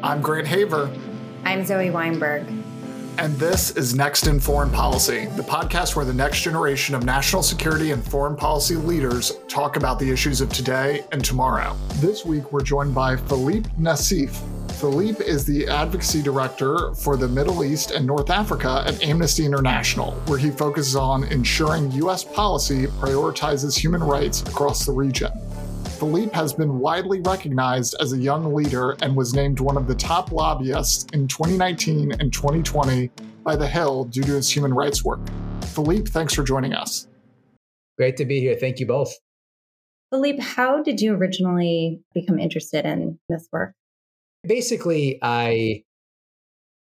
I'm Grant Haver. I'm Zoe Weinberg. And this is Next in Foreign Policy, the podcast where the next generation of national security and foreign policy leaders talk about the issues of today and tomorrow. This week, we're joined by Philippe Nassif. Philippe is the advocacy director for the Middle East and North Africa at Amnesty International, where he focuses on ensuring U.S. policy prioritizes human rights across the region. Philippe has been widely recognized as a young leader and was named one of the top lobbyists in 2019 and 2020 by The Hill due to his human rights work. Philippe, thanks for joining us. Great to be here. Thank you both. Philippe, how did you originally become interested in this work? Basically, I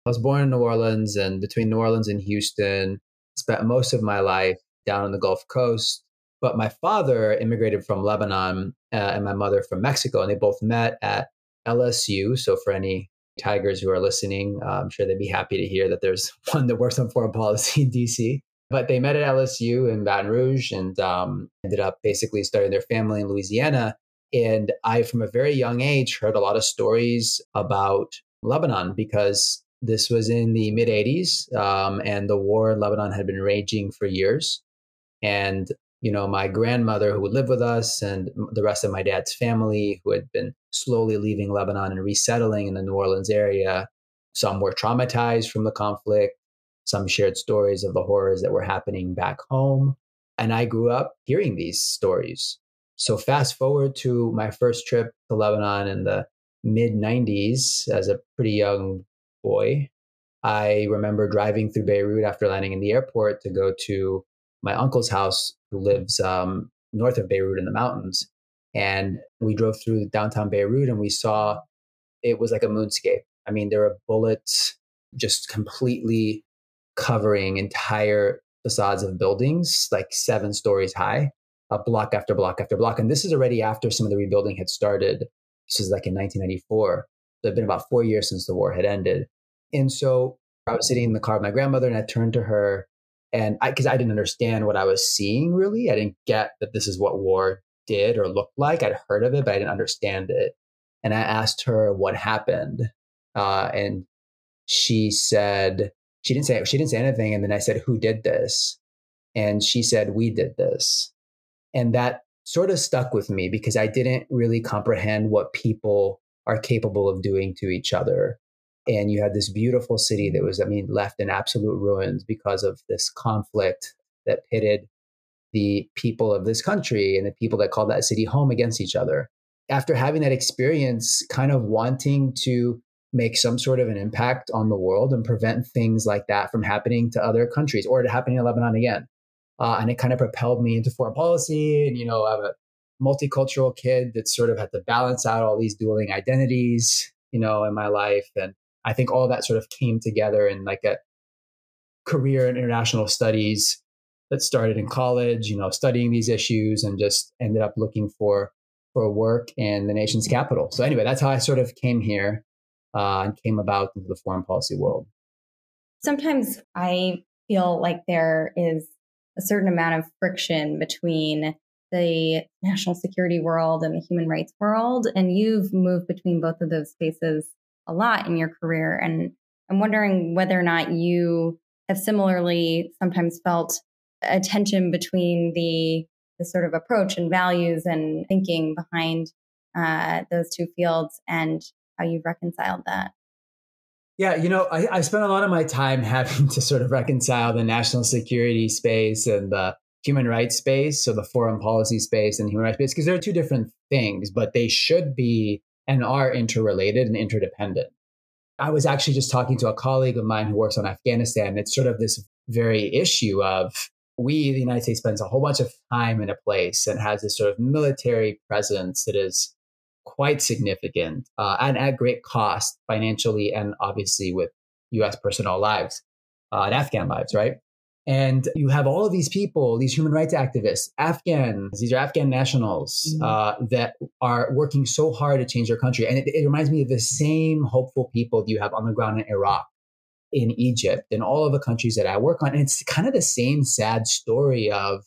was born in New Orleans and between New Orleans and Houston, spent most of my life down on the Gulf Coast but my father immigrated from Lebanon uh, and my mother from Mexico, and they both met at LSU. So for any Tigers who are listening, uh, I'm sure they'd be happy to hear that there's one that works on foreign policy in DC. But they met at LSU in Baton Rouge and um, ended up basically starting their family in Louisiana. And I, from a very young age, heard a lot of stories about Lebanon because this was in the mid 80s um, and the war in Lebanon had been raging for years. And you know, my grandmother who would live with us and the rest of my dad's family who had been slowly leaving Lebanon and resettling in the New Orleans area. Some were traumatized from the conflict. Some shared stories of the horrors that were happening back home. And I grew up hearing these stories. So, fast forward to my first trip to Lebanon in the mid 90s as a pretty young boy. I remember driving through Beirut after landing in the airport to go to my uncle's house who lives um, north of Beirut in the mountains. And we drove through downtown Beirut and we saw it was like a moonscape. I mean, there were bullets just completely covering entire facades of buildings, like seven stories high, a block after block after block. And this is already after some of the rebuilding had started. This is like in 1994. So it had been about four years since the war had ended. And so I was sitting in the car with my grandmother and I turned to her and I, because I didn't understand what I was seeing really, I didn't get that this is what war did or looked like. I'd heard of it, but I didn't understand it. And I asked her what happened, uh, and she said she didn't say she didn't say anything. And then I said, "Who did this?" And she said, "We did this," and that sort of stuck with me because I didn't really comprehend what people are capable of doing to each other and you had this beautiful city that was, I mean, left in absolute ruins because of this conflict that pitted the people of this country and the people that called that city home against each other. After having that experience, kind of wanting to make some sort of an impact on the world and prevent things like that from happening to other countries or to happening in Lebanon again. Uh, and it kind of propelled me into foreign policy. And, you know, I'm a multicultural kid that sort of had to balance out all these dueling identities, you know, in my life. And I think all that sort of came together in like a career in international studies that started in college, you know, studying these issues and just ended up looking for for work in the nation's capital. So anyway, that's how I sort of came here uh, and came about into the foreign policy world. Sometimes I feel like there is a certain amount of friction between the national security world and the human rights world, and you've moved between both of those spaces a lot in your career. And I'm wondering whether or not you have similarly sometimes felt a tension between the, the sort of approach and values and thinking behind uh, those two fields and how you've reconciled that. Yeah, you know, I, I spent a lot of my time having to sort of reconcile the national security space and the human rights space, so the foreign policy space and human rights space, because they're two different things, but they should be and are interrelated and interdependent. I was actually just talking to a colleague of mine who works on Afghanistan. It's sort of this very issue of we, the United States, spends a whole bunch of time in a place and has this sort of military presence that is quite significant uh, and at great cost financially and obviously with US personnel lives uh, and Afghan lives, right? And you have all of these people, these human rights activists, Afghans, these are Afghan nationals mm-hmm. uh, that are working so hard to change their country. And it, it, reminds me of the same hopeful people that you have on the ground in Iraq, in Egypt, in all of the countries that I work on. And it's kind of the same sad story of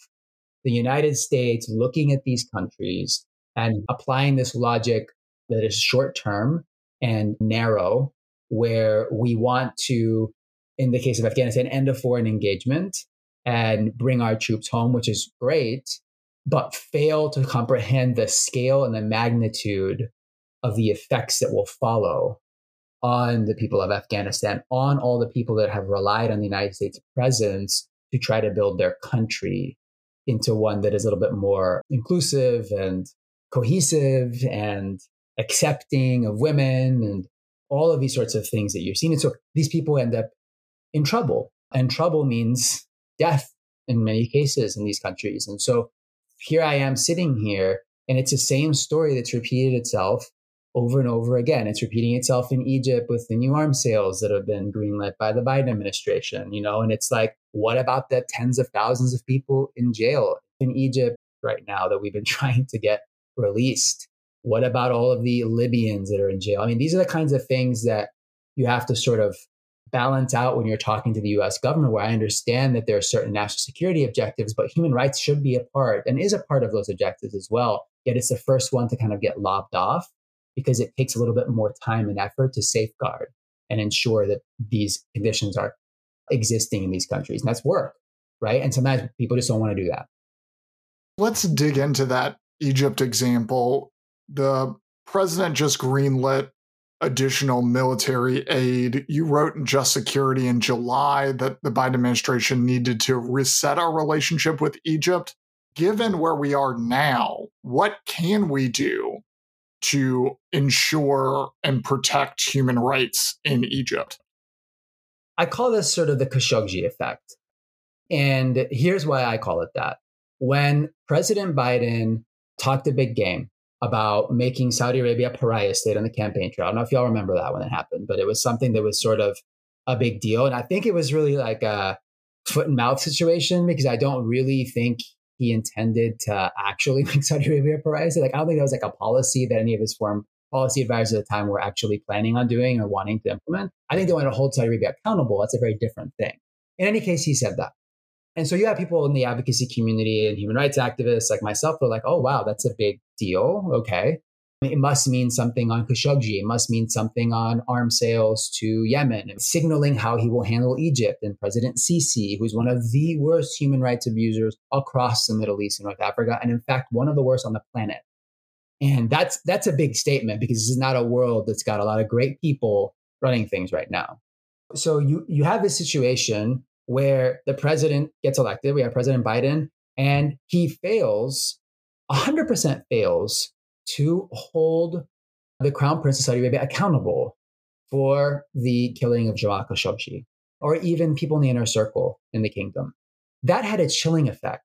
the United States looking at these countries and applying this logic that is short term and narrow, where we want to, in the case of Afghanistan, end a foreign engagement and bring our troops home, which is great, but fail to comprehend the scale and the magnitude of the effects that will follow on the people of Afghanistan, on all the people that have relied on the United States presence to try to build their country into one that is a little bit more inclusive and cohesive and accepting of women and all of these sorts of things that you're seeing. And so these people end up in trouble. And trouble means death in many cases in these countries. And so here I am sitting here, and it's the same story that's repeated itself over and over again. It's repeating itself in Egypt with the new arms sales that have been greenlit by the Biden administration, you know, and it's like, what about the tens of thousands of people in jail in Egypt right now that we've been trying to get released? What about all of the Libyans that are in jail? I mean, these are the kinds of things that you have to sort of balance out when you're talking to the US government, where I understand that there are certain national security objectives, but human rights should be a part and is a part of those objectives as well. Yet it's the first one to kind of get lobbed off because it takes a little bit more time and effort to safeguard and ensure that these conditions are existing in these countries. And that's work, right? And sometimes people just don't want to do that. Let's dig into that Egypt example. The president just greenlit additional military aid. You wrote in Just Security in July that the Biden administration needed to reset our relationship with Egypt. Given where we are now, what can we do to ensure and protect human rights in Egypt? I call this sort of the Khashoggi effect. And here's why I call it that. When President Biden talked a big game about making Saudi Arabia pariah state on the campaign trail, I don't know if y'all remember that when it happened, but it was something that was sort of a big deal. And I think it was really like a foot and mouth situation because I don't really think he intended to actually make Saudi Arabia pariah state. Like, I don't think that was like a policy that any of his foreign policy advisors at the time were actually planning on doing or wanting to implement. I think they want to hold Saudi Arabia accountable. That's a very different thing. In any case, he said that. And so you have people in the advocacy community and human rights activists like myself who are like, oh, wow, that's a big deal. Okay. It must mean something on Khashoggi. It must mean something on arms sales to Yemen, signaling how he will handle Egypt and President Sisi, who's one of the worst human rights abusers across the Middle East and North Africa, and in fact, one of the worst on the planet. And that's that's a big statement because this is not a world that's got a lot of great people running things right now. So you you have this situation where the president gets elected. We have President Biden, and he fails, 100% fails to hold the Crown Prince of Saudi Arabia accountable for the killing of Jamal Khashoggi, or even people in the inner circle in the kingdom. That had a chilling effect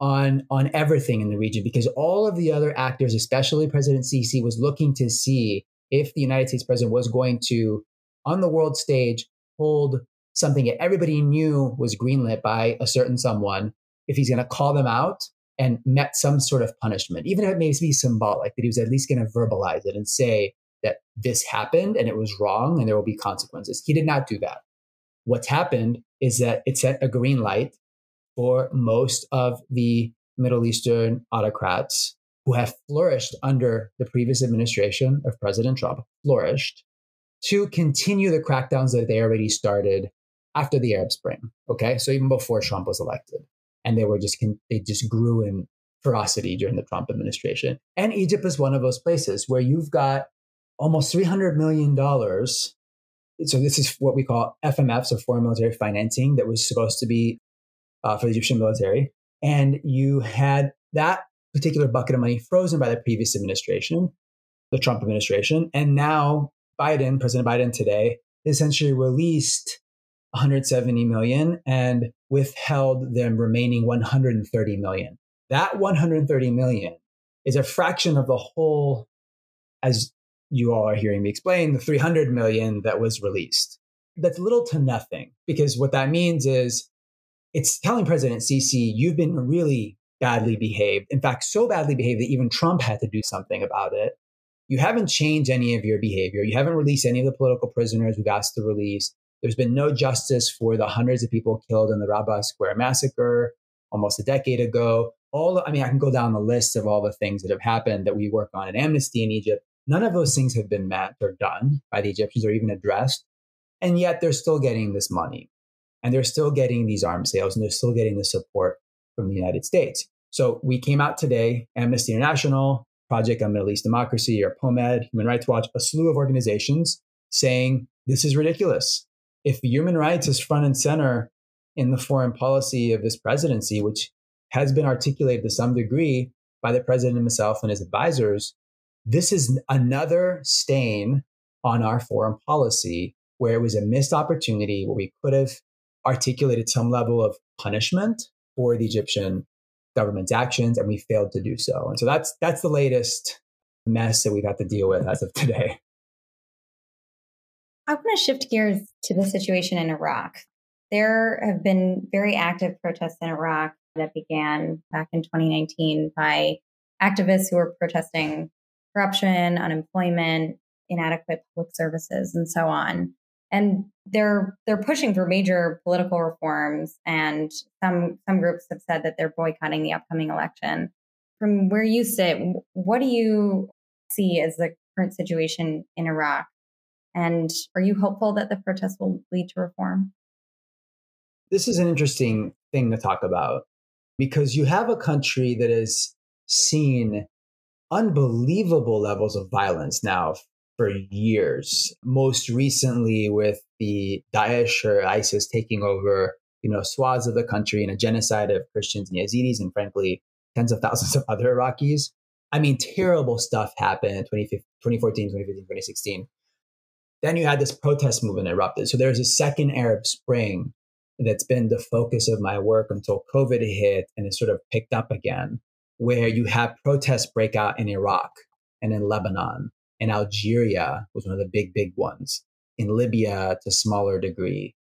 on, on everything in the region because all of the other actors, especially President Sisi, was looking to see if the United States president was going to, on the world stage, hold something that everybody knew was greenlit by a certain someone, if he's going to call them out and met some sort of punishment, even if it may be symbolic, that he was at least going to verbalize it and say that this happened and it was wrong and there will be consequences. He did not do that. What's happened is that it set a green light for most of the Middle Eastern autocrats who have flourished under the previous administration of President Trump, flourished to continue the crackdowns that they already started after the Arab Spring. Okay. So even before Trump was elected. And they were just, they just grew in ferocity during the Trump administration. And Egypt is one of those places where you've got almost $300 million. So this is what we call FMF, so foreign military financing, that was supposed to be uh, for the Egyptian military. And you had that particular bucket of money frozen by the previous administration, the Trump administration. And now Biden, President Biden today, essentially released 170 million and withheld the remaining 130 million. That 130 million is a fraction of the whole, as you all are hearing me explain, the 300 million that was released. That's little to nothing because what that means is it's telling President Sisi, you've been really badly behaved. In fact, so badly behaved that even Trump had to do something about it. You haven't changed any of your behavior. You haven't released any of the political prisoners we've asked to release. There's been no justice for the hundreds of people killed in the Rabaa Square massacre almost a decade ago. All I mean, I can go down the list of all the things that have happened that we work on in Amnesty in Egypt. None of those things have been met or done by the Egyptians or even addressed. And yet they're still getting this money and they're still getting these arms sales and they're still getting the support from the United States. So we came out today, Amnesty International, Project on Middle East Democracy, or POMED, Human Rights Watch, a slew of organizations saying this is ridiculous. If human rights is front and center in the foreign policy of this presidency, which has been articulated to some degree by the president himself and his advisors, this is another stain on our foreign policy where it was a missed opportunity where we could have articulated some level of punishment for the Egyptian government's actions, and we failed to do so. And so that's that's the latest mess that we've had to deal with as of today. I want to shift gears to the situation in Iraq. There have been very active protests in Iraq that began back in 2019 by activists who were protesting corruption, unemployment, inadequate public services, and so on. And they're they're pushing for major political reforms, and some some groups have said that they're boycotting the upcoming election. From where you sit, what do you see as the current situation in Iraq? And are you hopeful that the protests will lead to reform? This is an interesting thing to talk about because you have a country that has seen unbelievable levels of violence now for years. Most recently, with the Daesh or ISIS taking over, you know, swaths of the country and a genocide of Christians and Yazidis, and frankly, tens of thousands of other Iraqis. I mean, terrible stuff happened in 2014, 2015, 2016. Then you had this protest movement erupted. So there's a second Arab Spring that's been the focus of my work until COVID hit and it sort of picked up again, where you have protests break out in Iraq and in Lebanon and Algeria was one of the big, big ones. In Libya to smaller degree.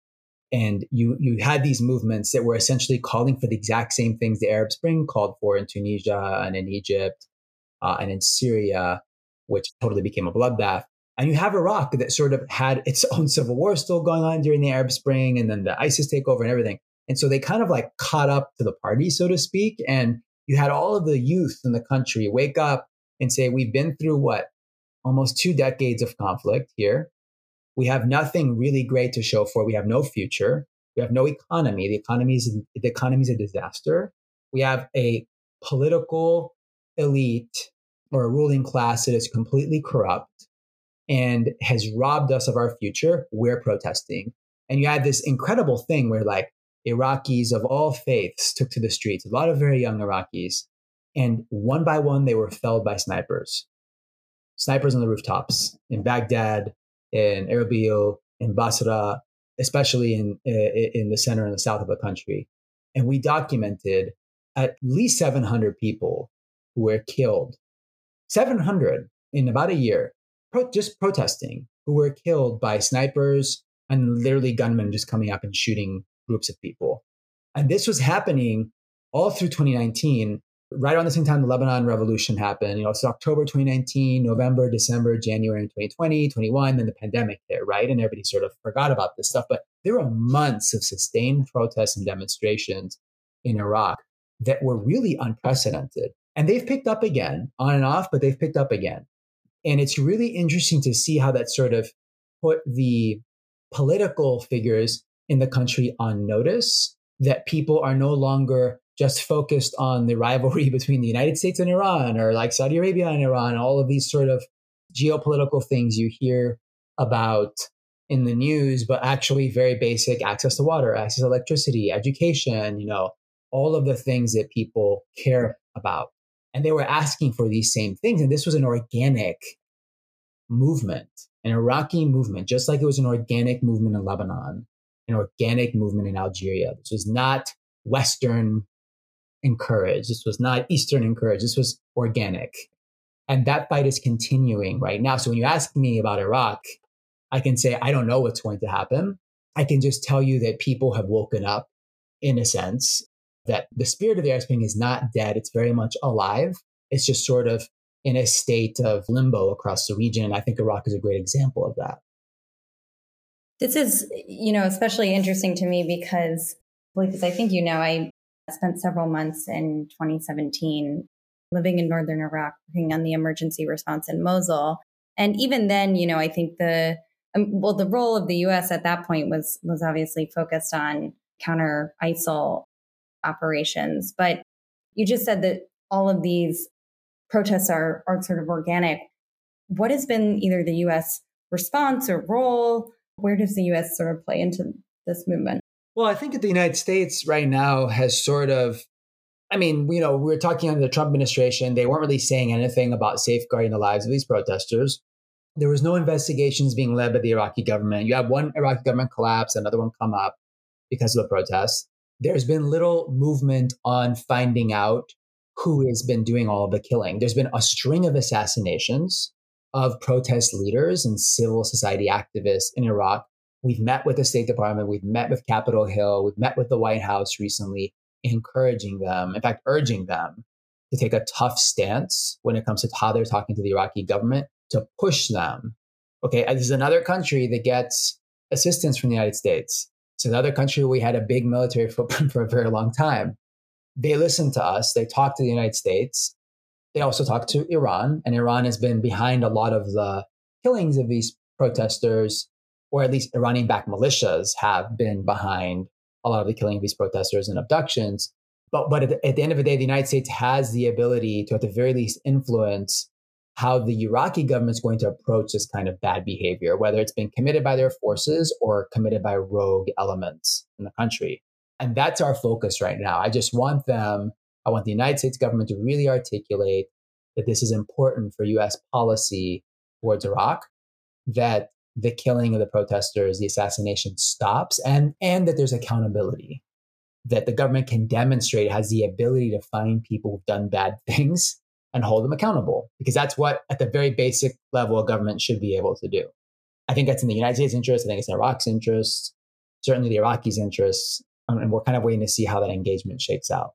And you, you had these movements that were essentially calling for the exact same things the Arab Spring called for in Tunisia and in Egypt uh, and in Syria, which totally became a bloodbath. And you have Iraq that sort of had its own civil war still going on during the Arab Spring and then the ISIS takeover and everything. And so they kind of like caught up to the party, so to speak. And you had all of the youth in the country wake up and say, We've been through what? Almost two decades of conflict here. We have nothing really great to show for. We have no future. We have no economy. The economy is the economy is a disaster. We have a political elite or a ruling class that is completely corrupt and has robbed us of our future. We're protesting. And you had this incredible thing where like Iraqis of all faiths took to the streets, a lot of very young Iraqis, and one by one they were felled by snipers. Snipers on the rooftops in Baghdad, in Erbil, in Basra, especially in, in the center and the south of the country. And we documented at least 700 people who were killed. 700 in about a year, pro- just protesting, who were killed by snipers and literally gunmen just coming up and shooting groups of people. And this was happening all through 2019, right around the same time the Lebanon revolution happened. You know, it's October 2019, November, December, January 2020, 21, then the pandemic hit, right? And everybody sort of forgot about this stuff. But there were months of sustained protests and demonstrations in Iraq that were really unprecedented. And they've picked up again, on and off, but they've picked up again. And it's really interesting to see how that sort of put the political figures in the country on notice that people are no longer just focused on the rivalry between the United States and Iran or like Saudi Arabia and Iran, all of these sort of geopolitical things you hear about in the news, but actually very basic access to water, access to electricity, education, you know, all of the things that people care about. And they were asking for these same things. And this was an organic movement, an Iraqi movement, just like it was an organic movement in Lebanon, an organic movement in Algeria. This was not Western encouraged. This was not Eastern encouraged. This was organic. And that fight is continuing right now. So when you ask me about Iraq, I can say, I don't know what's going to happen. I can just tell you that people have woken up in a sense that the spirit of the Arab Spring is not dead. It's very much alive. It's just sort of in a state of limbo across the region. And I think Iraq is a great example of that. This is, you know, especially interesting to me because, because I think you know, I spent several months in 2017 living in northern Iraq, working on the emergency response in Mosul. And even then, you know, I think the um, well, the role of the U.S. at that point was was obviously focused on counter ISIL operations. But you just said that all of these protests are are sort of organic. What has been either the U.S. response or role? Where does the U.S. sort of play into this movement? Well, I think that the United States right now has sort of I mean, you know, we were talking under the Trump administration. They weren't really saying anything about safeguarding the lives of these protesters. There was no investigations being led by the Iraqi government. You have one Iraqi government collapse, another one come up because of the protests. There's been little movement on finding out who has been doing all the killing. There's been a string of assassinations of protest leaders and civil society activists in Iraq. We've met with the State Department, we've met with Capitol Hill, we've met with the White House recently encouraging them, in fact, urging them to take a tough stance when it comes to how they're talking to the Iraqi government to push them. Okay, uh, this is another country that gets assistance from the United States. It's another country we had a big military footprint for a very long time. They listen to us, they talk to the United States. They also talk to Iran, and Iran has been behind a lot of the killings of these protesters, or at least Iranian backed militias have been behind a lot of the killing of these protesters and abductions. But, but at the, at the end of the day, the United States has the ability to, at the very least, influence how the Iraqi government is going to approach this kind of bad behavior, whether it's been committed by their forces or committed by rogue elements in the country. And that's our focus right now. I just want them, I want the United States government to really articulate that this is important for US policy towards Iraq, that the killing of the protesters, the assassination stops, and, and that there's accountability, that the government can demonstrate has the ability to find people who've done bad things and hold them accountable, because that's what, at the very basic level, a government should be able to do. I think that's in the United States' interest. I think it's in Iraq's interest, certainly the Iraqis' interests. Um, and we're kind of waiting to see how that engagement shakes out.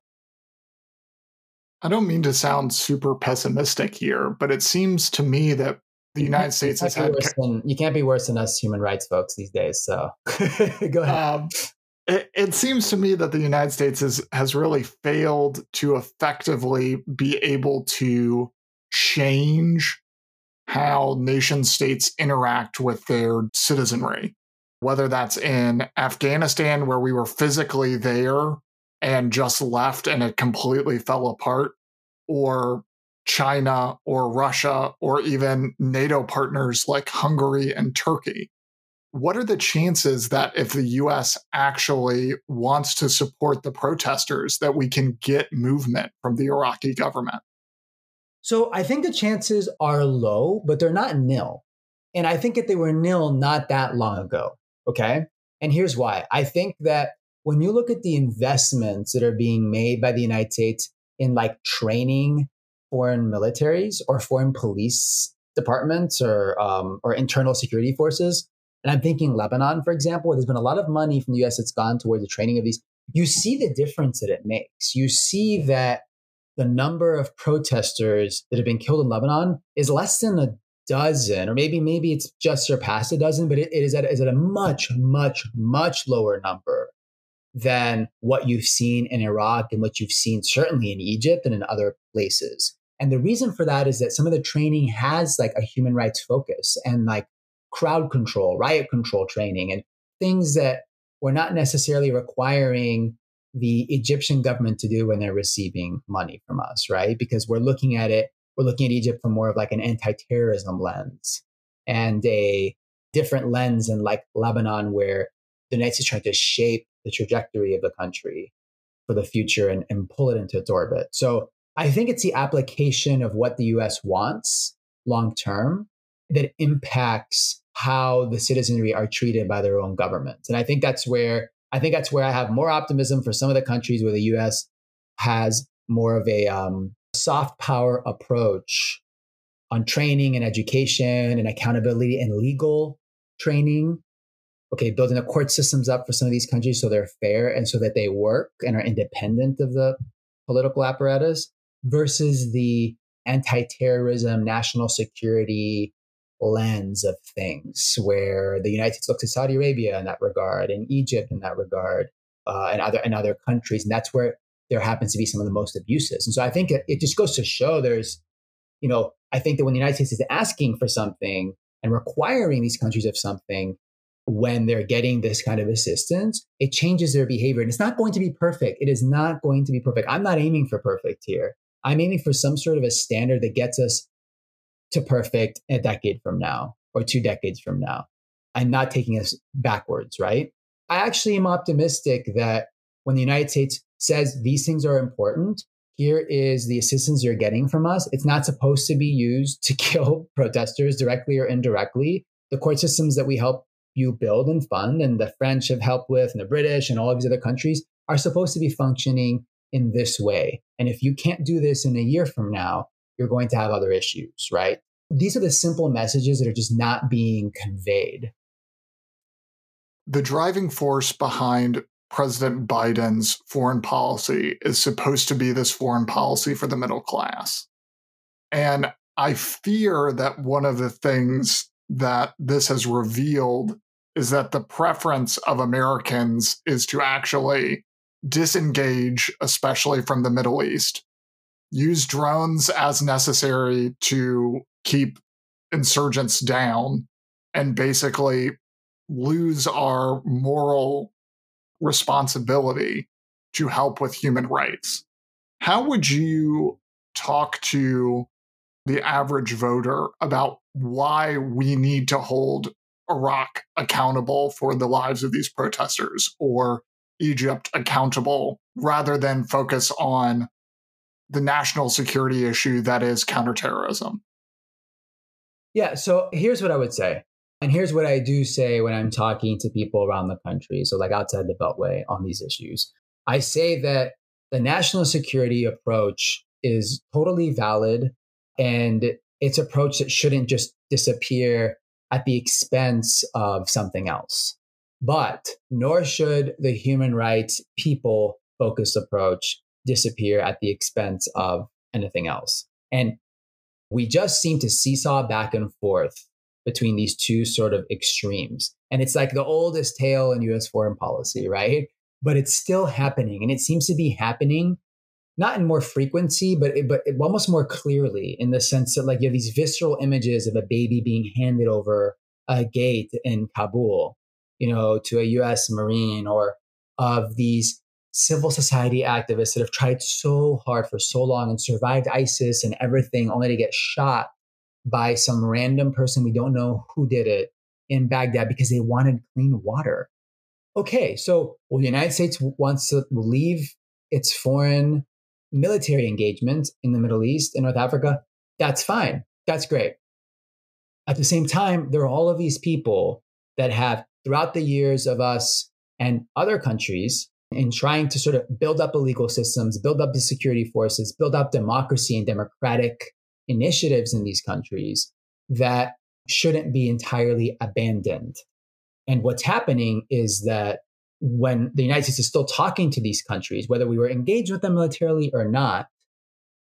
I don't mean to sound super pessimistic here, but it seems to me that the United States has had. Than, you can't be worse than us human rights folks these days. So go ahead. Um, it, it, seems to me that the United States has has really failed to effectively be able to change how nation states interact with their citizenry. Whether that's in Afghanistan, where we were physically there and just left and it completely fell apart, or China or Russia or even NATO partners like Hungary and Turkey. What are the chances that if the US actually wants to support the protesters that we can get movement from the Iraqi government? So I think the chances are low, but they're not nil. And I think that they were nil not that long ago. Okay. And here's why. I think that when you look at the investments that are being made by the United States in like training foreign militaries or foreign police departments or um, or internal security forces. And I'm thinking Lebanon, for example, there's been a lot of money from the U.S. that's gone toward the training of these. You see the difference that it makes. You see that the number of protesters that have been killed in Lebanon is less than a dozen, or maybe maybe it's just surpassed a dozen, but it, it is, at, is at a much, much, much lower number than what you've seen in Iraq and what you've seen certainly in Egypt and in other places. And the reason for that is that some of the training has like a human rights focus and like crowd control, riot control training, and things that we're not necessarily requiring the Egyptian government to do when they're receiving money from us, right? Because we're looking at it, we're looking at Egypt from more of like an anti terrorism lens and a different lens in like Lebanon, where the United States trying to shape the trajectory of the country for the future and, and pull it into its orbit. So I think it's the application of what the US wants long term that impacts how the citizenry are treated by their own governments. And I think that's where I think that's where I have more optimism for some of the countries where the US has more of a um, soft power approach on training and education and accountability and legal training. Okay, building the court systems up for some of these countries so they're fair and so that they work and are independent of the political apparatus versus the anti terrorism, national security lens of things, where the United States looks at Saudi Arabia in that regard, and Egypt in that regard, uh, and other and other countries, and that's where there happens to be some of the most abuses. And so I think it, it just goes to show there's, you know, I think that when the United States is asking for something and requiring these countries of something, when they're getting this kind of assistance, it changes their behavior. And it's not going to be perfect. It is not going to be perfect. I'm not aiming for perfect here. I'm aiming for some sort of a standard that gets us to perfect a decade from now or two decades from now. I'm not taking us backwards, right? I actually am optimistic that when the United States says these things are important, here is the assistance you're getting from us. It's not supposed to be used to kill protesters directly or indirectly. The court systems that we help you build and fund, and the French have helped with, and the British and all of these other countries are supposed to be functioning in this way. And if you can't do this in a year from now, you're going to have other issues, right? These are the simple messages that are just not being conveyed. The driving force behind President Biden's foreign policy is supposed to be this foreign policy for the middle class. And I fear that one of the things that this has revealed is that the preference of Americans is to actually disengage, especially from the Middle East, use drones as necessary to keep insurgents down, and basically lose our moral responsibility to help with human rights. How would you talk to the average voter about why we need to hold Iraq accountable for the lives of these protesters or Egypt accountable rather than focus on the national security issue that is counterterrorism? Yeah, so here's what I would say. And here's what I do say when I'm talking to people around the country, so like outside the Beltway on these issues. I say that the national security approach is totally valid and it's approach that shouldn't just disappear at the expense of something else. But nor should the human rights people focused approach disappear at the expense of anything else. And we just seem to seesaw back and forth between these two sort of extremes. And it's like the oldest tale in US foreign policy, right? But it's still happening. And it seems to be happening not in more frequency, but but almost more clearly in the sense that like you have these visceral images of a baby being handed over a gate in Kabul, you know, to a U.S. Marine, or of these civil society activists that have tried so hard for so long and survived ISIS and everything, only to get shot by some random person we don't know who did it in Baghdad because they wanted clean water. Okay, so well, the United States wants to leave its foreign military engagement in the Middle East and North Africa. That's fine. That's great. At the same time, there are all of these people that have, throughout the years of us and other countries, in trying to sort of build up the legal systems, build up the security forces, build up democracy and democratic initiatives in these countries that shouldn't be entirely abandoned. And what's happening is that when the United States is still talking to these countries, whether we were engaged with them militarily or not,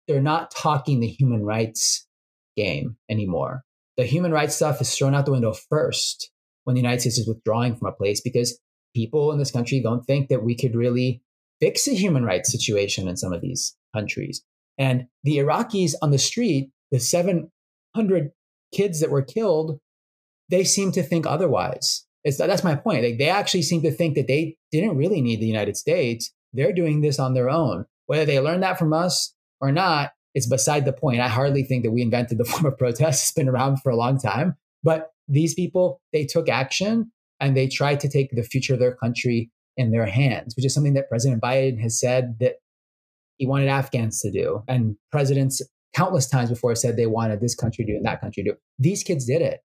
they're not talking the human rights game anymore. The human rights stuff is thrown out the window first when the United States is withdrawing from a place because people in this country don't think that we could really fix a human rights situation in some of these countries. And the Iraqis on the street the 700 kids that were killed, they seem to think otherwise. It's, that's my point. Like they actually seem to think that they didn't really need the United States. They're doing this on their own. Whether they learned that from us or not, it's beside the point. I hardly think that we invented the form of protest. It's been around for a long time. But these people, they took action and they tried to take the future of their country in their hands, which is something that President Biden has said that he wanted Afghans to do. And presidents countless times before said they wanted this country to do and that country to do. These kids did it.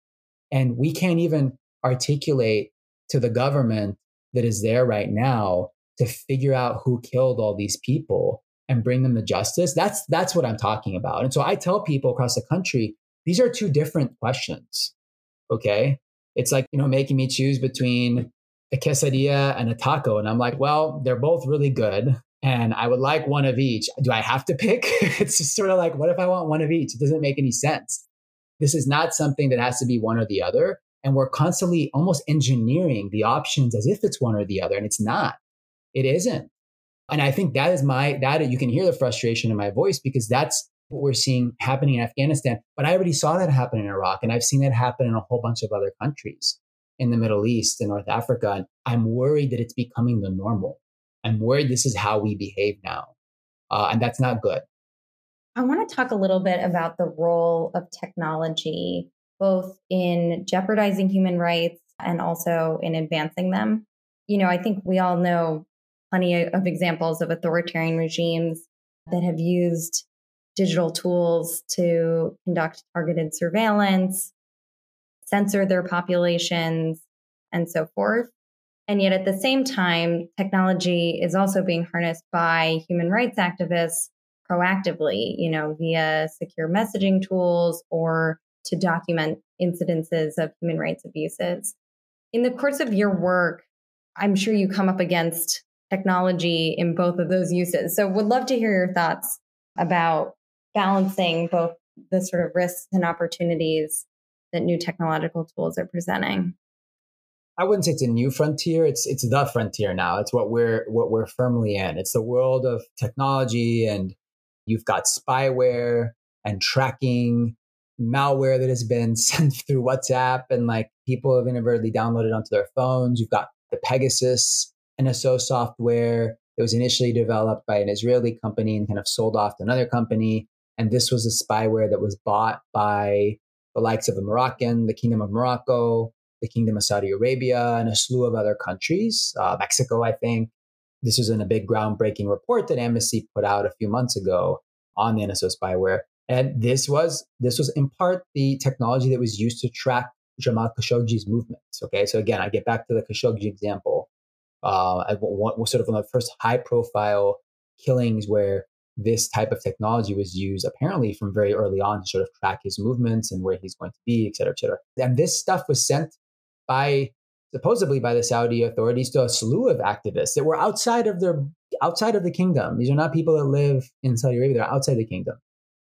And we can't even articulate to the government that is there right now to figure out who killed all these people and bring them to justice. That's that's what I'm talking about. And so I tell people across the country, these are two different questions. Okay? It's like, you know, making me choose between a quesadilla and a taco. And I'm like, well, they're both really good and I would like one of each. Do I have to pick? it's just sort of like, what if I want one of each? It doesn't make any sense. This is not something that has to be one or the other. And we're constantly almost engineering the options as if it's one or the other. And it's not, it isn't. And I think that is my, that you can hear the frustration in my voice because that's, what we're seeing happening in Afghanistan. But I already saw that happen in Iraq, and I've seen that happen in a whole bunch of other countries in the Middle East and North Africa. And I'm worried that it's becoming the normal. I'm worried this is how we behave now. Uh, and that's not good. I want to talk a little bit about the role of technology, both in jeopardizing human rights and also in advancing them. You know, I think we all know plenty of examples of authoritarian regimes that have used digital tools to conduct targeted surveillance, censor their populations, and so forth. And yet at the same time, technology is also being harnessed by human rights activists proactively, you know, via secure messaging tools or to document incidences of human rights abuses. In the course of your work, I'm sure you come up against technology in both of those uses. So would love to hear your thoughts about balancing both the sort of risks and opportunities that new technological tools are presenting. I wouldn't say it's a new frontier. It's it's the frontier now. It's what we're what we're firmly in. It's the world of technology and you've got spyware and tracking malware that has been sent through WhatsApp and like people have inadvertently downloaded onto their phones. You've got the Pegasus NSO software that was initially developed by an Israeli company and kind of sold off to another company. And this was a spyware that was bought by the likes of the Moroccan, the Kingdom of Morocco, the Kingdom of Saudi Arabia, and a slew of other countries, uh, Mexico, I think. This was in a big groundbreaking report that Amnesty put out a few months ago on the NSO spyware. And this was this was in part the technology that was used to track Jamal Khashoggi's movements. Okay, so again, I get back to the Khashoggi example. Uh, was sort of one of the first high-profile killings where this type of technology was used apparently from very early on to sort of track his movements and where he's going to be, et cetera, et cetera. And this stuff was sent by supposedly by the Saudi authorities to a slew of activists that were outside of their outside of the kingdom. These are not people that live in Saudi Arabia; they're outside the kingdom.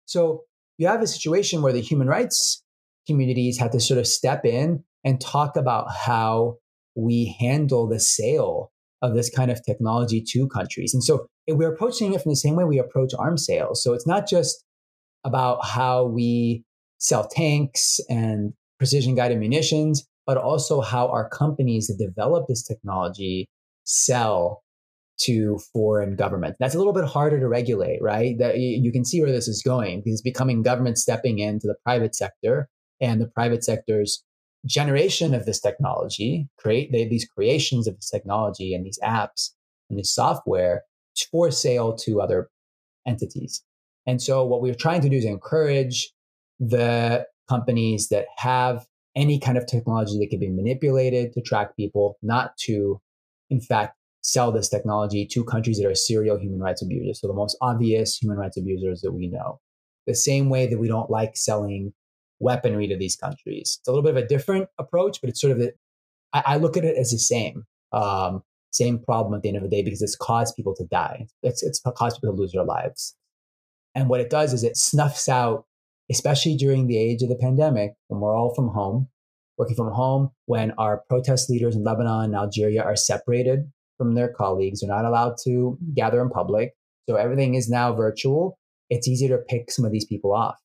So you have a situation where the human rights communities had to sort of step in and talk about how we handle the sale of this kind of technology to countries. And so we're approaching it from the same way we approach arms sales. So it's not just about how we sell tanks and precision guided munitions, but also how our companies that develop this technology sell to foreign governments. That's a little bit harder to regulate, right? That you can see where this is going because it's becoming government stepping into the private sector and the private sector's generation of this technology, create they, these creations of this technology and these apps and this software for sale to other entities. And so what we're trying to do is encourage the companies that have any kind of technology that can be manipulated to track people, not to, in fact, sell this technology to countries that are serial human rights abusers. So the most obvious human rights abusers that we know. The same way that we don't like selling weaponry to these countries. It's a little bit of a different approach, but it's sort of I look at it as the same. Um, same problem at the end of the day because it's caused people to die. It's, it's caused people to lose their lives. And what it does is it snuffs out especially during the age of the pandemic when we're all from home, working from home, when our protest leaders in Lebanon and Algeria are separated from their colleagues, they're not allowed to mm-hmm. gather in public. So everything is now virtual. It's easier to pick some of these people off.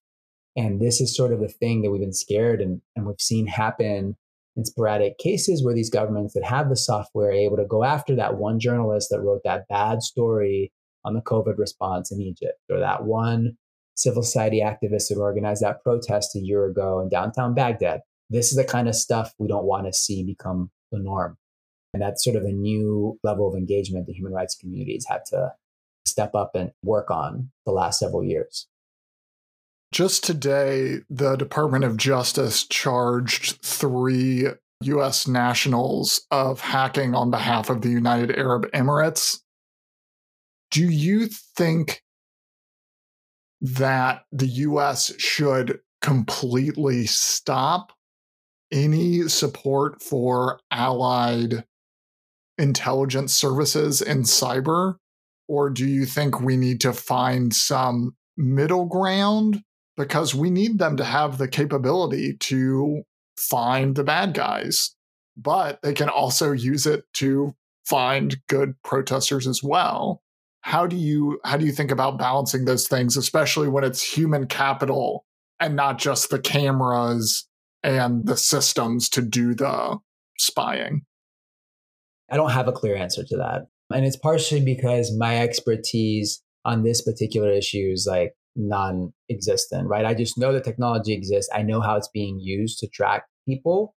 And this is sort of the thing that we've been scared and, and we've seen happen in sporadic cases where these governments that have the software are able to go after that one journalist that wrote that bad story on the COVID response in Egypt, or that one civil society activist that organized that protest a year ago in downtown Baghdad. This is the kind of stuff we don't want to see become the norm. And that's sort of a new level of engagement the human rights communities had to step up and work on the last several years. Just today, the Department of Justice charged three U.S. nationals of hacking on behalf of the United Arab Emirates. Do you think that the US should completely stop any support for allied intelligence services in cyber? Or do you think we need to find some middle ground? Because we need them to have the capability to find the bad guys, but they can also use it to find good protesters as well. how do you how do you think about balancing those things especially when it's human capital and not just the cameras and the systems to do the spying i don't have a clear answer to that and it's partially because my expertise on this particular issue is like non-existent right i just know the technology exists i know how it's being used to track people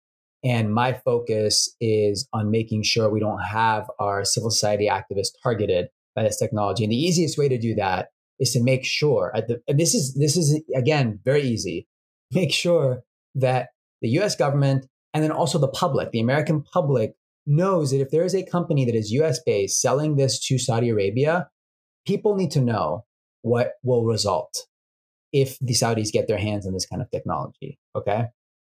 and my focus is on making sure we don't have our civil society activists targeted by this technology. And the easiest way to do that is to make sure, the, and this is this is again very easy, make sure that the U.S. government and then also the public, the American public, knows that if there is a company that is U.S. based selling this to Saudi Arabia, people need to know what will result if the Saudis get their hands on this kind of technology. Okay.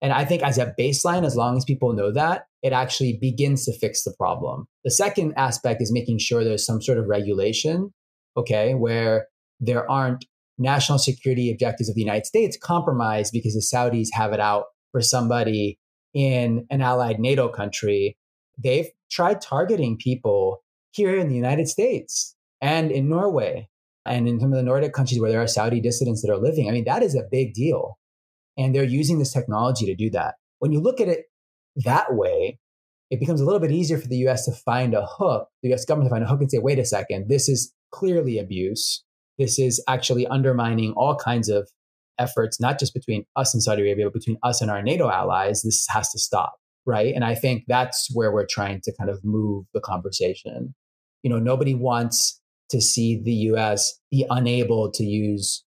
And I think as a baseline, as long as people know that, it actually begins to fix the problem. The second aspect is making sure there's some sort of regulation, okay, where there aren't national security objectives of the United States compromised because the Saudis have it out for somebody in an allied NATO country. They've tried targeting people here in the United States and in Norway and in some of the Nordic countries where there are Saudi dissidents that are living. I mean, that is a big deal. And they're using this technology to do that. When you look at it that way, it becomes a little bit easier for the US to find a hook, the US government to find a hook and say, wait a second, this is clearly abuse. This is actually undermining all kinds of efforts, not just between us and Saudi Arabia, but between us and our NATO allies. This has to stop. Right. And I think that's where we're trying to kind of move the conversation. You know, nobody wants to see the US be unable to use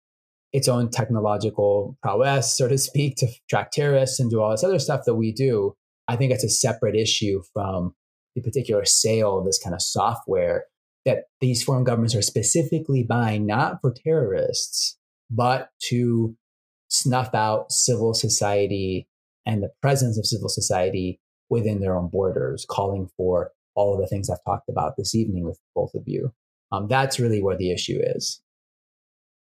its own technological prowess, so to speak, to track terrorists and do all this other stuff that we do. I think it's a separate issue from the particular sale of this kind of software that these foreign governments are specifically buying, not for terrorists, but to snuff out civil society and the presence of civil society within their own borders, calling for all of the things I've talked about this evening with both of you. Um, that's really where the issue is.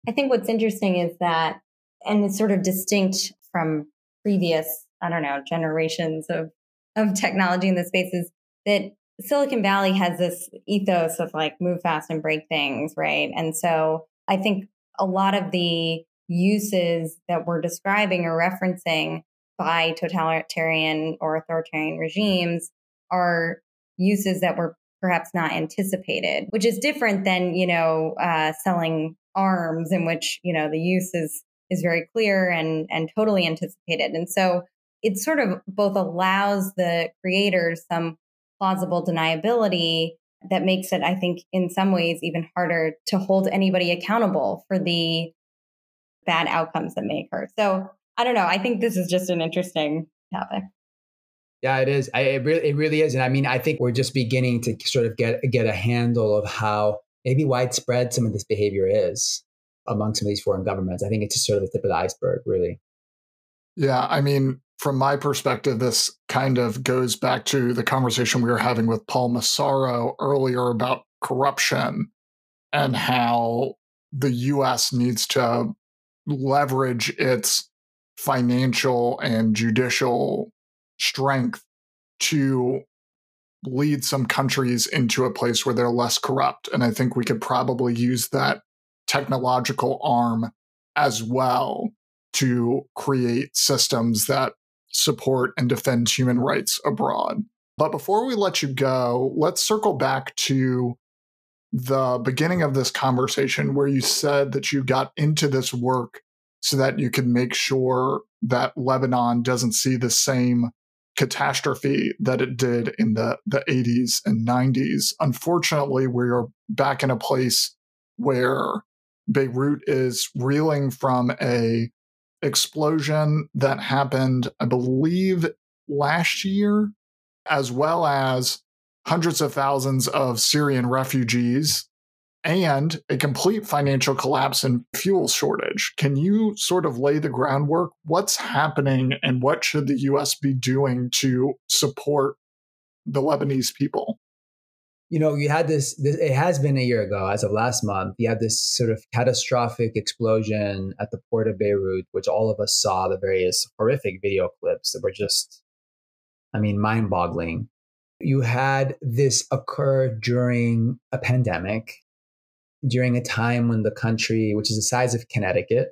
I think what's interesting is that, and it's sort of distinct from previous, I don't know, generations of, of technology in the space is that Silicon Valley has this ethos of like move fast and break things, right? And so I think a lot of the uses that we're describing or referencing by totalitarian or authoritarian regimes are uses that were perhaps not anticipated, which is different than, you know, uh, selling arms in which you know the use is is very clear and and totally anticipated. And so it sort of both allows the creators some plausible deniability that makes it i think in some ways even harder to hold anybody accountable for the bad outcomes that may occur. So i don't know. I think this is just an interesting topic yeah, it is. I, it really, it really is, and I mean, I think we're just beginning to sort of get get a handle of how maybe widespread some of this behavior is among some of these foreign governments. I think it's just sort of the tip of the iceberg, really. Yeah, I mean, from my perspective, this kind of goes back to the conversation we were having with Paul Massaro earlier about corruption and how the US needs to leverage its financial and judicial strength to lead some countries into a place where they're less corrupt. And I think we could probably use that technological arm as well to create systems that support and defend human rights abroad. But before we let you go, let's circle back to the beginning of this conversation where you said that you got into this work so that you could make sure that Lebanon doesn't see the same catastrophe that it did in the, the 80s and 90s. Unfortunately, we are back in a place where Beirut is reeling from a explosion that happened, I believe, last year, as well as hundreds of thousands of Syrian refugees and a complete financial collapse and fuel shortage. Can you sort of lay the groundwork? What's happening and what should the US be doing to support the Lebanese people? You know, you had this, this, it has been a year ago, as of last month, you had this sort of catastrophic explosion at the port of Beirut, which all of us saw the various horrific video clips that were just, I mean, mind boggling. You had this occur during a pandemic during a time when the country, which is the size of Connecticut,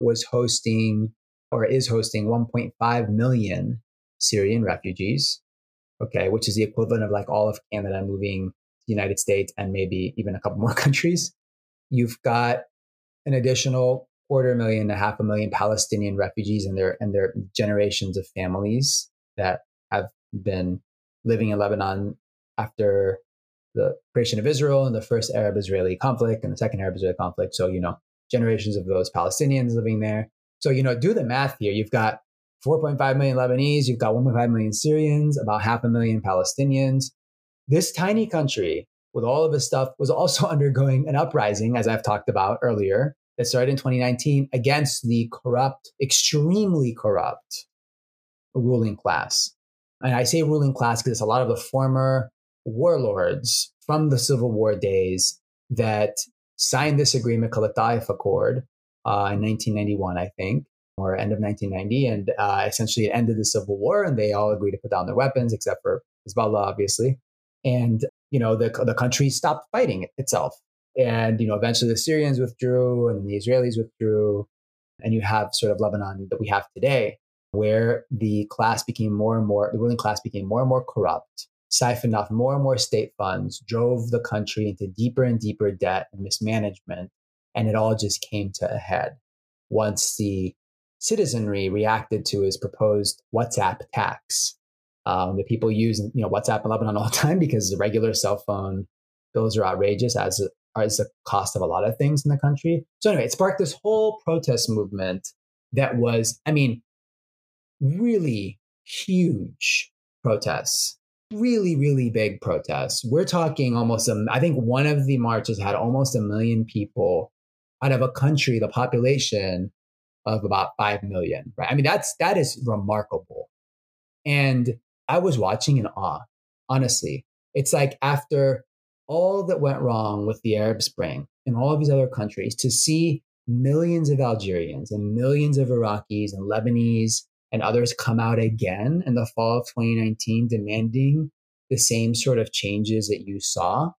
was hosting or is hosting 1.5 million Syrian refugees, okay, which is the equivalent of like all of Canada moving the United States and maybe even a couple more countries. You've got an additional quarter million to half a million Palestinian refugees and their and their generations of families that have been living in Lebanon after the creation of Israel and the first Arab Israeli conflict and the second Arab Israeli conflict. So, you know, generations of those Palestinians living there. So, you know, do the math here. You've got 4.5 million Lebanese, you've got 1.5 million Syrians, about half a million Palestinians. This tiny country, with all of this stuff, was also undergoing an uprising, as I've talked about earlier, that started in 2019 against the corrupt, extremely corrupt ruling class. And I say ruling class because it's a lot of the former warlords from the Civil War days that signed this agreement called the Taif Accord uh, in 1991, I think, or end of 1990. And uh, essentially it ended the Civil War and they all agreed to put down their weapons, except for Hezbollah, obviously. And, you know, the, the country stopped fighting itself. And, you know, eventually the Syrians withdrew and the Israelis withdrew. And you have sort of Lebanon that we have today, where the class became more and more, the ruling class became more and more corrupt, siphoned off more and more state funds, drove the country into deeper and deeper debt and mismanagement. And it all just came to a head once the citizenry reacted to his proposed WhatsApp tax. Um, that people use, you know, WhatsApp in Lebanon all the time because the regular cell phone bills are outrageous, as is the cost of a lot of things in the country. So anyway, it sparked this whole protest movement that was, I mean, really huge protests, really, really big protests. We're talking almost, a, I think one of the marches had almost a million people out of a country, the population of about 5 million, right? I mean, that's, that is remarkable. And I was watching in awe, honestly. It's like after all that went wrong with the Arab Spring and all of these other countries to see millions of Algerians and millions of Iraqis and Lebanese and others come out again in the fall of 2019 demanding the same sort of changes that you saw.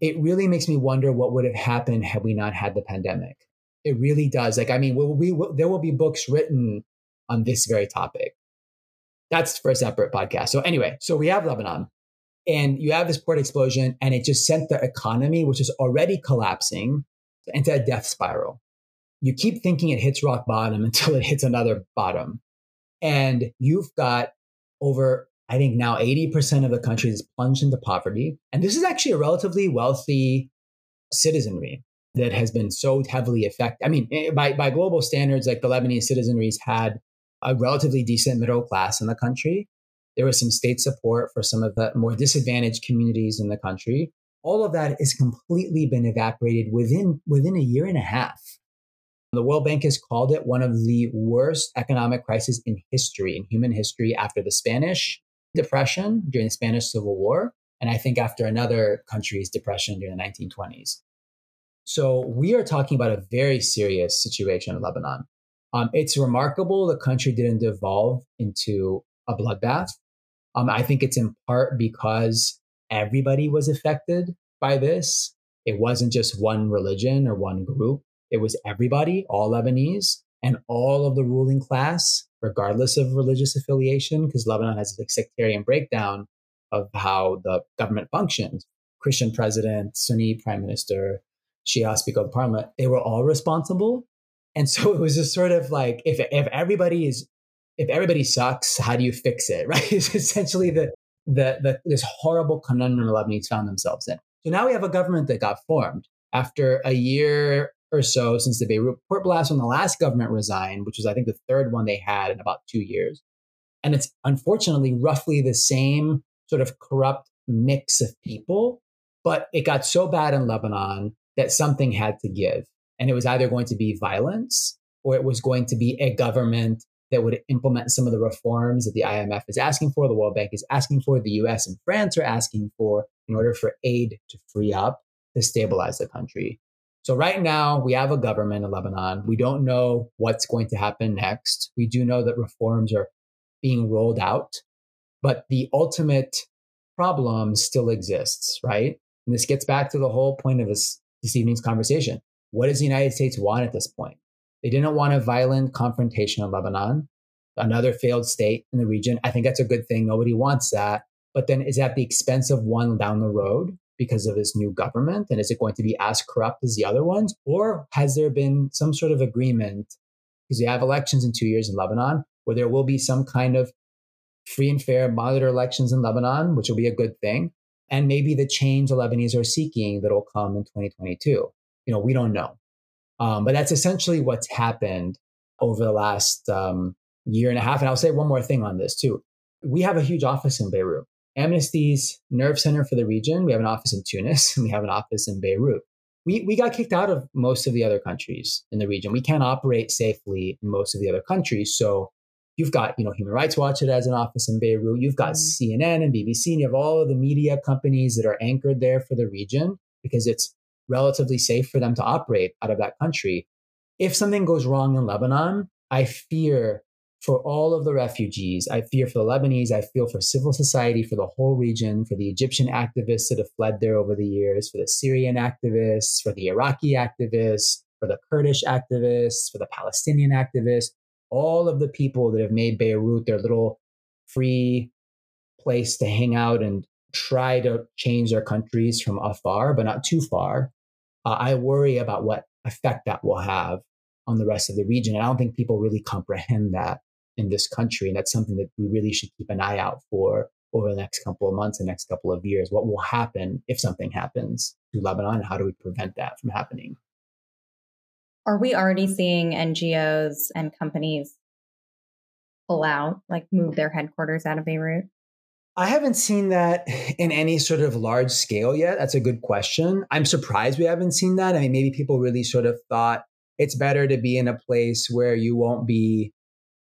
It really makes me wonder what would have happened had we not had the pandemic. It really does. Like, I mean, we, we, we, there will be books written on this very topic. That's for a separate podcast. So, anyway, so we have Lebanon and you have this port explosion, and it just sent the economy, which is already collapsing, into a death spiral. You keep thinking it hits rock bottom until it hits another bottom. And you've got over, I think now 80% of the country is plunged into poverty. And this is actually a relatively wealthy citizenry that has been so heavily affected. I mean, eh, by, by global standards, like the Lebanese citizenry's had a relatively decent middle class in the country. There was some state support for some of the more disadvantaged communities in the country. All of that has completely been evaporated within, within a year and a half. The World Bank has called it one of the worst economic crises in history, in human history, after the Spanish Depression during the Spanish Civil War, and I think after another country's depression during the 1920s. So we are talking about a very serious situation in Lebanon. Um, it's remarkable the country didn't devolve into a bloodbath. Um, I think it's in part because everybody was affected by this. It wasn't just one religion or one group. It was everybody, all Lebanese, and all of the ruling class, regardless of religious affiliation, because Lebanon has a sectarian breakdown of how the government functions. Christian president, Sunni prime minister, Shia Speaker of the Parliament, they were all responsible. And so it was just sort of like if if everybody is if everybody sucks, how do you fix it? Right? It's essentially the the, the this horrible conundrum the Lebanese found themselves in. So now we have a government that got formed after a year or so since the Beirut port blast when the last government resigned, which was I think the third one they had in about two years. And it's unfortunately roughly the same sort of corrupt mix of people, but it got so bad in Lebanon that something had to give. And it was either going to be violence or it was going to be a government that would implement some of the reforms that the IMF is asking for, the World Bank is asking for, the US and France are asking for in order for aid to free up to stabilize the country. So, right now, we have a government in Lebanon. We don't know what's going to happen next. We do know that reforms are being rolled out, but the ultimate problem still exists, right? And this gets back to the whole point of this this evening's conversation. What does the United States want at this point? They didn't want a violent confrontation in Lebanon, another failed state in the region. I think that's a good thing. Nobody wants that. But then is that the expense of one down the road because of this new government? And is it going to be as corrupt as the other ones? Or has there been some sort of agreement? Because you have elections in two years in Lebanon, where there will be some kind of free and fair monitor elections in Lebanon, which will be a good thing. And maybe the change the Lebanese are seeking that will come in 2022. You know, we don't know. Um, but that's essentially what's happened over the last um, year and a half. And I'll say one more thing on this too. We have a huge office in Beirut. Amnesty's nerve center for the region. We have an office in Tunis and we have an office in Beirut. We, we got kicked out of most of the other countries in the region. We can't operate safely in most of the other countries. So you've got, you know, Human Rights Watch that has an office in Beirut. You've got mm. CNN and BBC, and you have all of the media companies that are anchored there for the region because it's relatively safe for them to operate out of that country. If something goes wrong in Lebanon, I fear for all of the refugees. I fear for the Lebanese. I feel for civil society, for the whole region, for the Egyptian activists that have fled there over the years, for the Syrian activists, for the Iraqi activists, for the Kurdish activists, for the Palestinian activists, all of the people that have made Beirut their little free place to hang out and try to change their countries from afar, but not too far. Uh, I worry about what effect that will have on the rest of the region. And I don't think people really comprehend that in this country. And that's something that we really should keep an eye out for over the next couple of months, and next couple of years. What will happen if something happens to Lebanon? And how do we prevent that from happening? Are we already seeing NGOs and companies pull out, like move their headquarters out of Beirut? I haven't seen that in any sort of large scale yet. That's a good question. I'm surprised we haven't seen that. I mean, maybe people really sort of thought it's better to be in a place where you won't be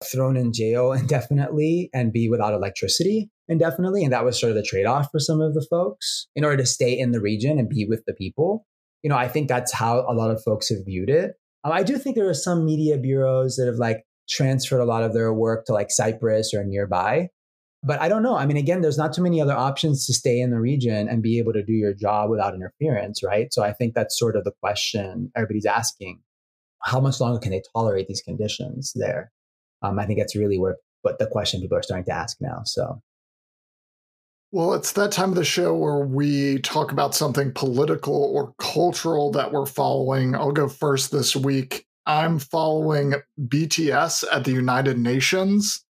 thrown in jail indefinitely and be without electricity indefinitely. And that was sort of the trade off for some of the folks in order to stay in the region and be with the people. You know, I think that's how a lot of folks have viewed it. Um, I do think there are some media bureaus that have like transferred a lot of their work to like Cyprus or nearby. But I don't know. I mean, again, there's not too many other options to stay in the region and be able to do your job without interference, right? So I think that's sort of the question everybody's asking. How much longer can they tolerate these conditions there? Um, I think that's really where, but the question people are starting to ask now. So, well, it's that time of the show where we talk about something political or cultural that we're following. I'll go first this week. I'm following BTS at the United Nations.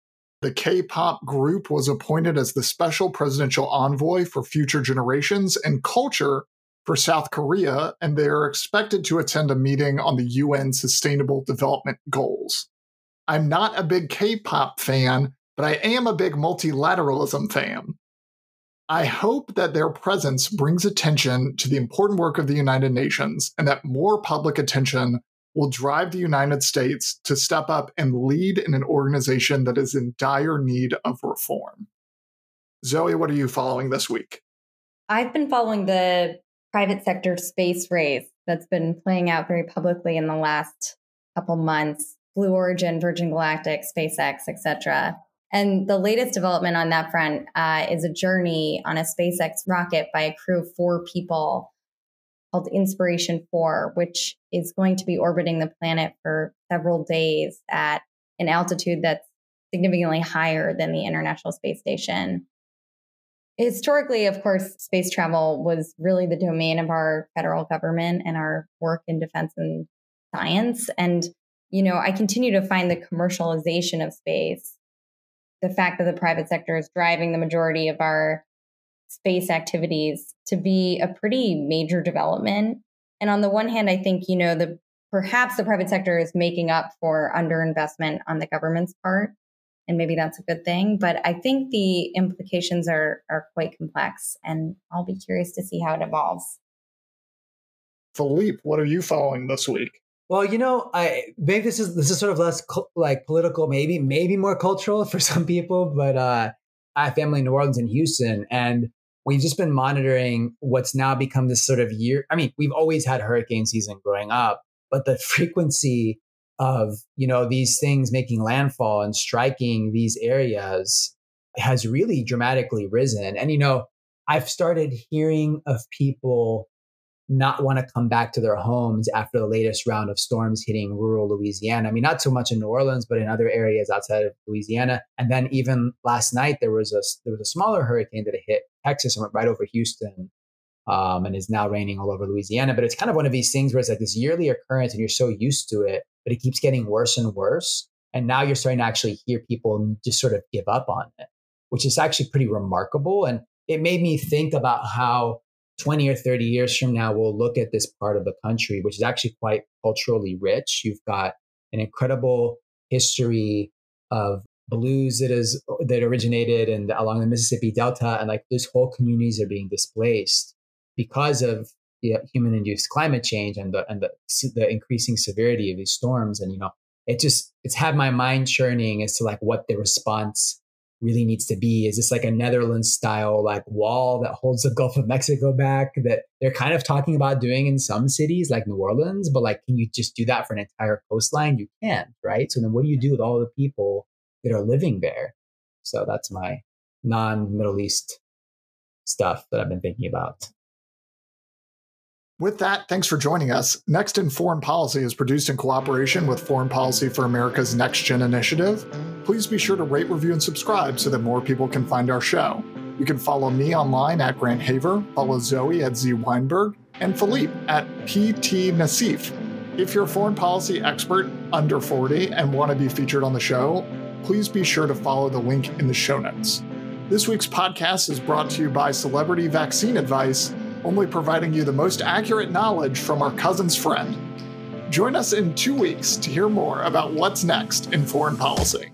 The K pop group was appointed as the special presidential envoy for future generations and culture for South Korea, and they are expected to attend a meeting on the UN Sustainable Development Goals. I'm not a big K pop fan, but I am a big multilateralism fan. I hope that their presence brings attention to the important work of the United Nations and that more public attention will drive the United States to step up and lead in an organization that is in dire need of reform. Zoe, what are you following this week? I've been following the private sector space race that's been playing out very publicly in the last couple months. Blue Origin, Virgin Galactic, SpaceX, etc. And the latest development on that front uh, is a journey on a SpaceX rocket by a crew of four people called Inspiration 4, which is going to be orbiting the planet for several days at an altitude that's significantly higher than the International Space Station. Historically, of course, space travel was really the domain of our federal government and our work in defense and science. And, you know, I continue to find the commercialization of space, the fact that the private sector is driving the majority of our space activities to be a pretty major development. And on the one hand, I think, you know, the perhaps the private sector is making up for underinvestment on the government's part. And maybe that's a good thing. But I think the implications are are quite complex and I'll be curious to see how it evolves. Philippe, what are you following this week? Well, you know, I maybe this is this is sort of less like political, maybe maybe more cultural for some people, but uh, I have family in New Orleans and Houston, and we've just been monitoring what's now become this sort of year. I mean, we've always had hurricane season growing up, but the frequency of, you know, these things making landfall and striking these areas has really dramatically risen. And, you know, I've started hearing of people not want to come back to their homes after the latest round of storms hitting rural Louisiana. I mean, not so much in New Orleans, but in other areas outside of Louisiana. And then even last night, there was a there was a smaller hurricane that hit Texas and went right over Houston, um, and is now raining all over Louisiana. But it's kind of one of these things where it's like this yearly occurrence, and you're so used to it, but it keeps getting worse and worse. And now you're starting to actually hear people just sort of give up on it, which is actually pretty remarkable. And it made me think about how 20 or 30 years from now, we'll look at this part of the country, which is actually quite culturally rich. You've got an incredible history of blues that is that originated and along the Mississippi Delta, and like those whole communities are being displaced because of the human induced climate change and the and the, the increasing severity of these storms. And you know, it just it's had my mind churning as to like what the response really needs to be? Is this like a Netherlands style like wall that holds the Gulf of Mexico back that they're kind of talking about doing in some cities like New Orleans, but like can you just do that for an entire coastline? You can't, right? So then what do you do with all the people that are living there? So that's my non-Middle East stuff that I've been thinking about. With that, thanks for joining us. Next in Foreign Policy is produced in cooperation with Foreign Policy for America's Next Gen initiative. Please be sure to rate, review, and subscribe so that more people can find our show. You can follow me online at Grant Haver, follow Zoe at Z Weinberg, and Philippe at PT Nassif. If you're a foreign policy expert under 40 and want to be featured on the show, please be sure to follow the link in the show notes. This week's podcast is brought to you by Celebrity Vaccine Advice only providing you the most accurate knowledge from our cousin's friend. Join us in two weeks to hear more about what's next in foreign policy.